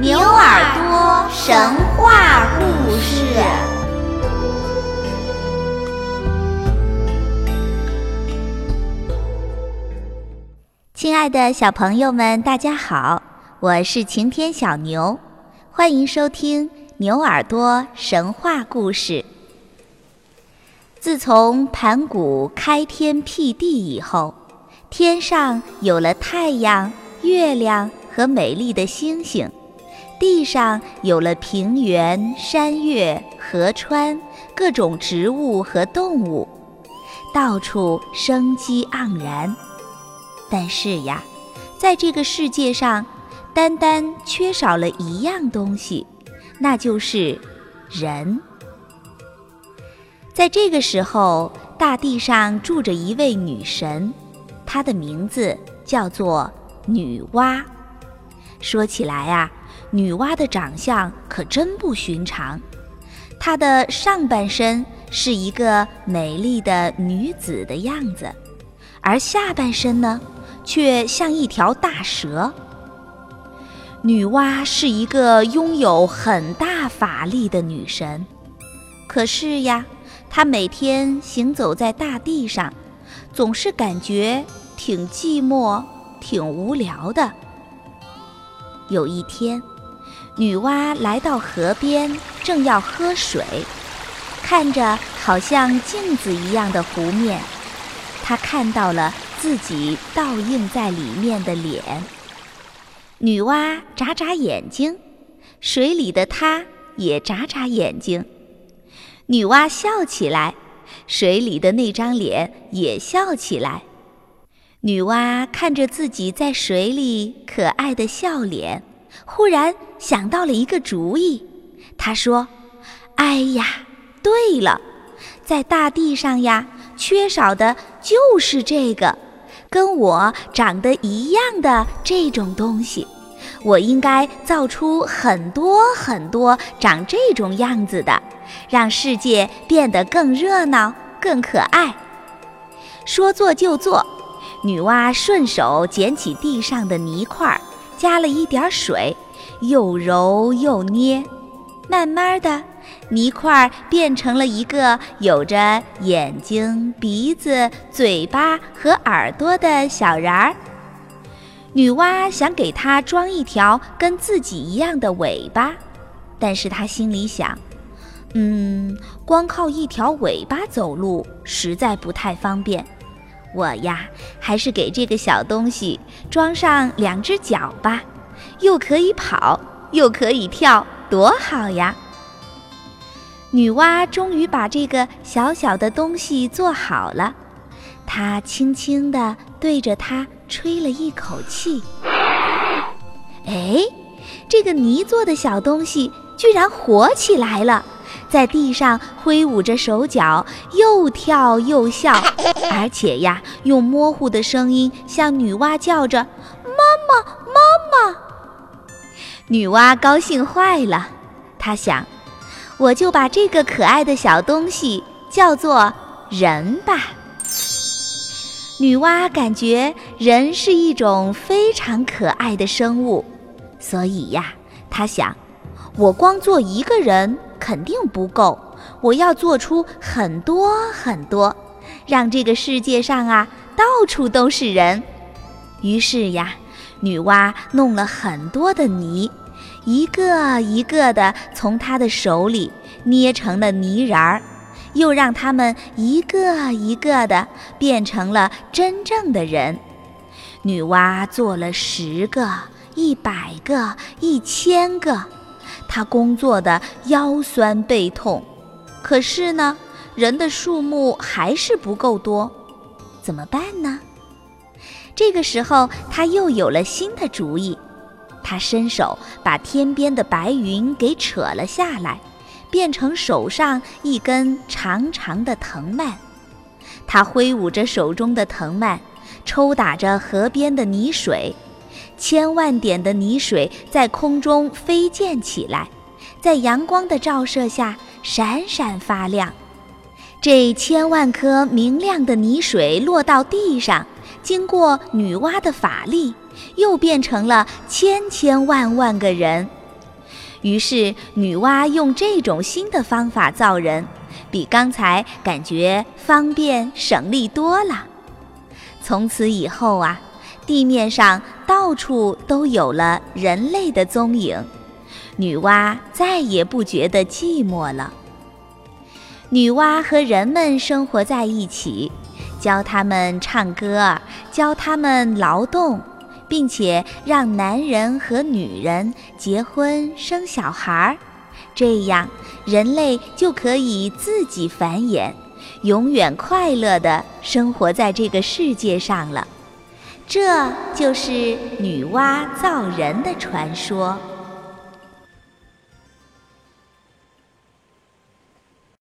牛耳朵神话故事。亲爱的小朋友们，大家好，我是晴天小牛，欢迎收听牛耳朵神话故事。自从盘古开天辟地以后，天上有了太阳、月亮和美丽的星星，地上有了平原、山岳、河川、各种植物和动物，到处生机盎然。但是呀，在这个世界上，单单缺少了一样东西，那就是人。在这个时候，大地上住着一位女神。她的名字叫做女娲。说起来啊，女娲的长相可真不寻常。她的上半身是一个美丽的女子的样子，而下半身呢，却像一条大蛇。女娲是一个拥有很大法力的女神，可是呀，她每天行走在大地上。总是感觉挺寂寞、挺无聊的。有一天，女娲来到河边，正要喝水，看着好像镜子一样的湖面，她看到了自己倒映在里面的脸。女娲眨眨眼睛，水里的她也眨眨眼睛。女娲笑起来。水里的那张脸也笑起来，女娲看着自己在水里可爱的笑脸，忽然想到了一个主意。他说：“哎呀，对了，在大地上呀，缺少的就是这个，跟我长得一样的这种东西。我应该造出很多很多长这种样子的。”让世界变得更热闹、更可爱。说做就做，女娲顺手捡起地上的泥块儿，加了一点水，又揉又捏，慢慢的，泥块变成了一个有着眼睛、鼻子、嘴巴和耳朵的小人儿。女娲想给它装一条跟自己一样的尾巴，但是她心里想。嗯，光靠一条尾巴走路实在不太方便。我呀，还是给这个小东西装上两只脚吧，又可以跑，又可以跳，多好呀！女娲终于把这个小小的东西做好了，她轻轻地对着它吹了一口气。哎，这个泥做的小东西居然活起来了！在地上挥舞着手脚，又跳又笑，而且呀，用模糊的声音向女娲叫着：“妈妈，妈妈！”女娲高兴坏了，她想：“我就把这个可爱的小东西叫做人吧。”女娲感觉人是一种非常可爱的生物，所以呀，她想：“我光做一个人。”肯定不够，我要做出很多很多，让这个世界上啊到处都是人。于是呀，女娲弄了很多的泥，一个一个的从她的手里捏成了泥人儿，又让他们一个一个的变成了真正的人。女娲做了十个、一百个、一千个。他工作的腰酸背痛，可是呢，人的数目还是不够多，怎么办呢？这个时候，他又有了新的主意。他伸手把天边的白云给扯了下来，变成手上一根长长的藤蔓。他挥舞着手中的藤蔓，抽打着河边的泥水。千万点的泥水在空中飞溅起来，在阳光的照射下闪闪发亮。这千万颗明亮的泥水落到地上，经过女娲的法力，又变成了千千万万个人，于是，女娲用这种新的方法造人，比刚才感觉方便省力多了。从此以后啊，地面上到处都有了人类的踪影，女娲再也不觉得寂寞了。女娲和人们生活在一起，教他们唱歌，教他们劳动。并且让男人和女人结婚生小孩儿，这样人类就可以自己繁衍，永远快乐地生活在这个世界上了。这就是女娲造人的传说。